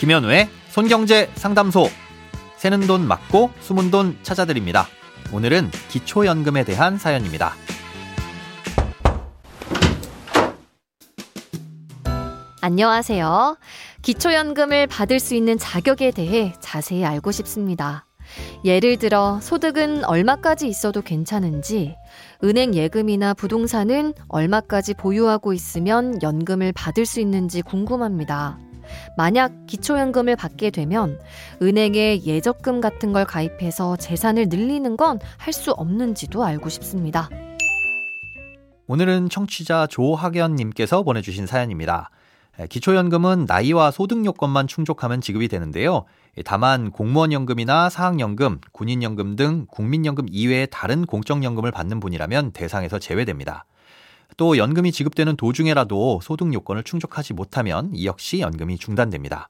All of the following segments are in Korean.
김현우의 손경제 상담소. 새는 돈 맞고 숨은 돈 찾아드립니다. 오늘은 기초연금에 대한 사연입니다. 안녕하세요. 기초연금을 받을 수 있는 자격에 대해 자세히 알고 싶습니다. 예를 들어 소득은 얼마까지 있어도 괜찮은지, 은행 예금이나 부동산은 얼마까지 보유하고 있으면 연금을 받을 수 있는지 궁금합니다. 만약 기초연금을 받게 되면 은행에 예적금 같은 걸 가입해서 재산을 늘리는 건 할 수 없는지도 알고 싶습니다. 오늘은 청취자 조학연님께서 보내주신 사연입니다. 기초연금은 나이와 소득 요건만 충족하면 지급이 되는데요. 다만 공무원연금이나 사학연금, 군인연금 등 국민연금 이외의 다른 공적연금을 받는 분이라면 대상에서 제외됩니다. 또 연금이 지급되는 도중에라도 소득 요건을 충족하지 못하면 이 역시 연금이 중단됩니다.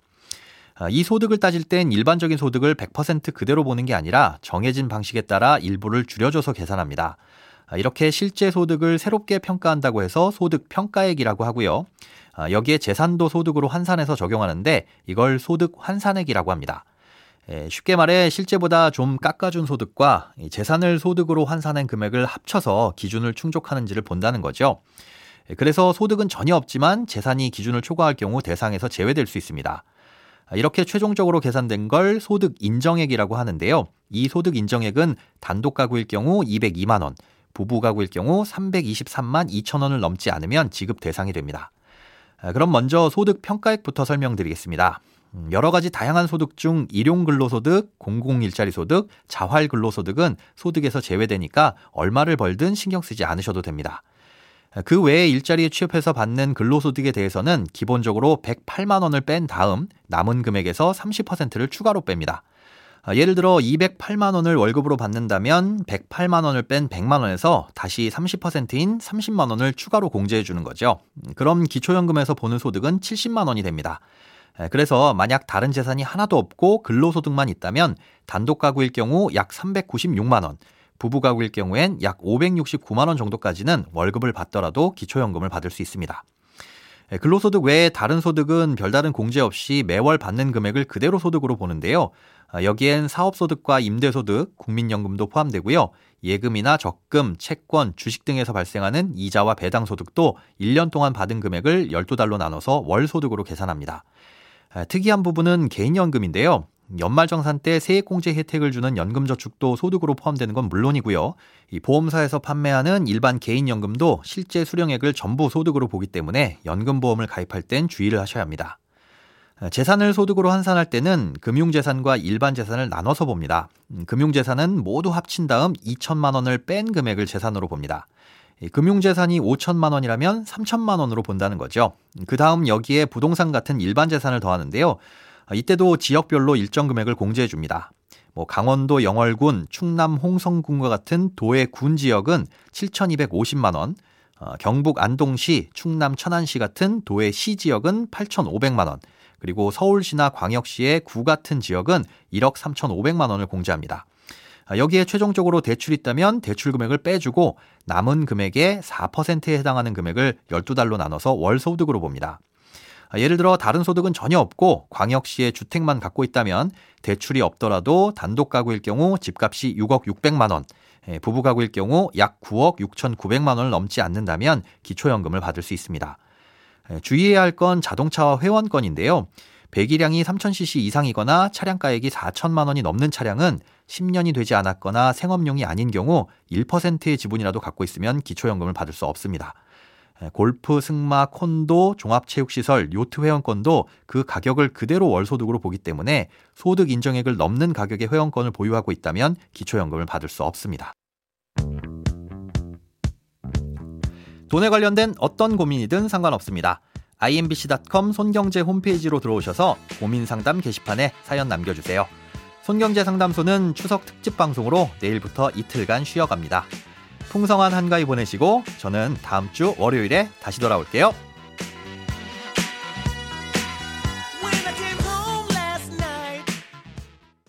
아, 이 소득을 따질 땐 일반적인 소득을 100% 그대로 보는 게 아니라 정해진 방식에 따라 일부를 줄여줘서 계산합니다. 아, 이렇게 실제 소득을 새롭게 평가한다고 해서 소득 평가액이라고 하고요. 아, 여기에 재산도 소득으로 환산해서 적용하는데 이걸 소득 환산액이라고 합니다. 쉽게 말해 실제보다 좀 깎아준 소득과 재산을 소득으로 환산한 금액을 합쳐서 기준을 충족하는지를 본다는 거죠. 그래서 소득은 전혀 없지만 재산이 기준을 초과할 경우 대상에서 제외될 수 있습니다. 이렇게 최종적으로 계산된 걸 소득 인정액이라고 하는데요. 이 소득 인정액은 단독 가구일 경우 202만 원, 부부 가구일 경우 323만 2천 원을 넘지 않으면 지급 대상이 됩니다. 그럼 먼저 소득 평가액부터 설명드리겠습니다. 음, 여러 가지 다양한 소득 중 일용 근로소득, 공공 일자리 소득, 자활 근로소득은 소득에서 제외되니까 얼마를 벌든 신경 쓰지 않으셔도 됩니다. 그 외에 일자리에 취업해서 받는 근로소득에 대해서는 기본적으로 108만 원을 뺀 다음 남은 금액에서 30%를 추가로 뺍니다. 예를 들어 208만 원을 월급으로 받는다면 108만 원을 뺀 100만 원에서 다시 30%인 30만 원을 추가로 공제해 주는 거죠. 그럼 기초연금에서 보는 소득은 70만 원이 됩니다. 그래서 만약 다른 재산이 하나도 없고 근로소득만 있다면 단독 가구일 경우 약 396만 원, 부부 가구일 경우엔 약 569만 원 정도까지는 월급을 받더라도 기초연금을 받을 수 있습니다. 근로소득 외에 다른 소득은 별다른 공제 없이 매월 받는 금액을 그대로 소득으로 보는데요. 아, 여기엔 사업소득과 임대소득, 국민연금도 포함되고요. 예금이나 적금, 채권, 주식 등에서 발생하는 이자와 배당소득도 1년 동안 받은 금액을 12달로 나눠서 월소득으로 계산합니다. 아, 특이한 부분은 개인연금인데요. 연말정산 때 세액공제 혜택을 주는 연금저축도 소득으로 포함되는 건 물론이고요. 이 보험사에서 판매하는 일반 개인연금도 실제 수령액을 전부 소득으로 보기 때문에 연금보험을 가입할 땐 주의를 하셔야 합니다. 아, 재산을 소득으로 환산할 때는 금융재산과 일반 재산을 나눠서 봅니다. 음, 금융재산은 모두 합친 다음 2천만 원을 뺀 금액을 재산으로 봅니다. 금융재산이 5천만 원이라면 3천만 원으로 본다는 거죠. 그 다음 여기에 부동산 같은 일반 재산을 더하는데요. 아, 이때도 지역별로 일정 금액을 공제해 줍니다. 뭐 강원도 영월군, 충남 홍성군과 같은 도의 군 지역은 7,250만 원, 어, 경북 안동시, 충남 천안시 같은 도의 시 지역은 8,500만 원, 그리고 서울시나 광역시의 구 같은 지역은 1억 3,500만 원을 공제합니다. 아, 여기에 최종적으로 대출이 있다면 대출 금액을 빼주고 남은 금액의 4%에 해당하는 금액을 12달로 나눠서 월 소득으로 봅니다. 아, 예를 들어 다른 소득은 전혀 없고 광역시의 주택만 갖고 있다면 대출이 없더라도 단독 가구일 경우 집값이 6억 600만 원, 예, 부부 가구일 경우 약 9억 6,900만 원을 넘지 않는다면 기초연금을 받을 수 있습니다. 예, 주의해야 할 건 자동차와 회원권인데요. 배기량이 3,000cc 이상이거나 차량가액이 4천만 원이 넘는 차량은 10년이 되지 않았거나 생업용이 아닌 경우 1%의 지분이라도 갖고 있으면 기초연금을 받을 수 없습니다. 골프, 승마, 콘도, 종합체육시설, 요트 회원권도 그 가격을 그대로 월소득으로 보기 때문에 소득 인정액을 넘는 가격의 회원권을 보유하고 있다면 기초연금을 받을 수 없습니다. 돈에 관련된 어떤 고민이든 상관없습니다. imbc.com 손경제 홈페이지로 들어오셔서 고민 상담 게시판에 사연 남겨주세요. 손경제 상담소는 추석 특집 방송으로 내일부터 이틀간 쉬어갑니다. 풍성한 한가위 보내시고 저는 다음 주 월요일에 다시 돌아올게요.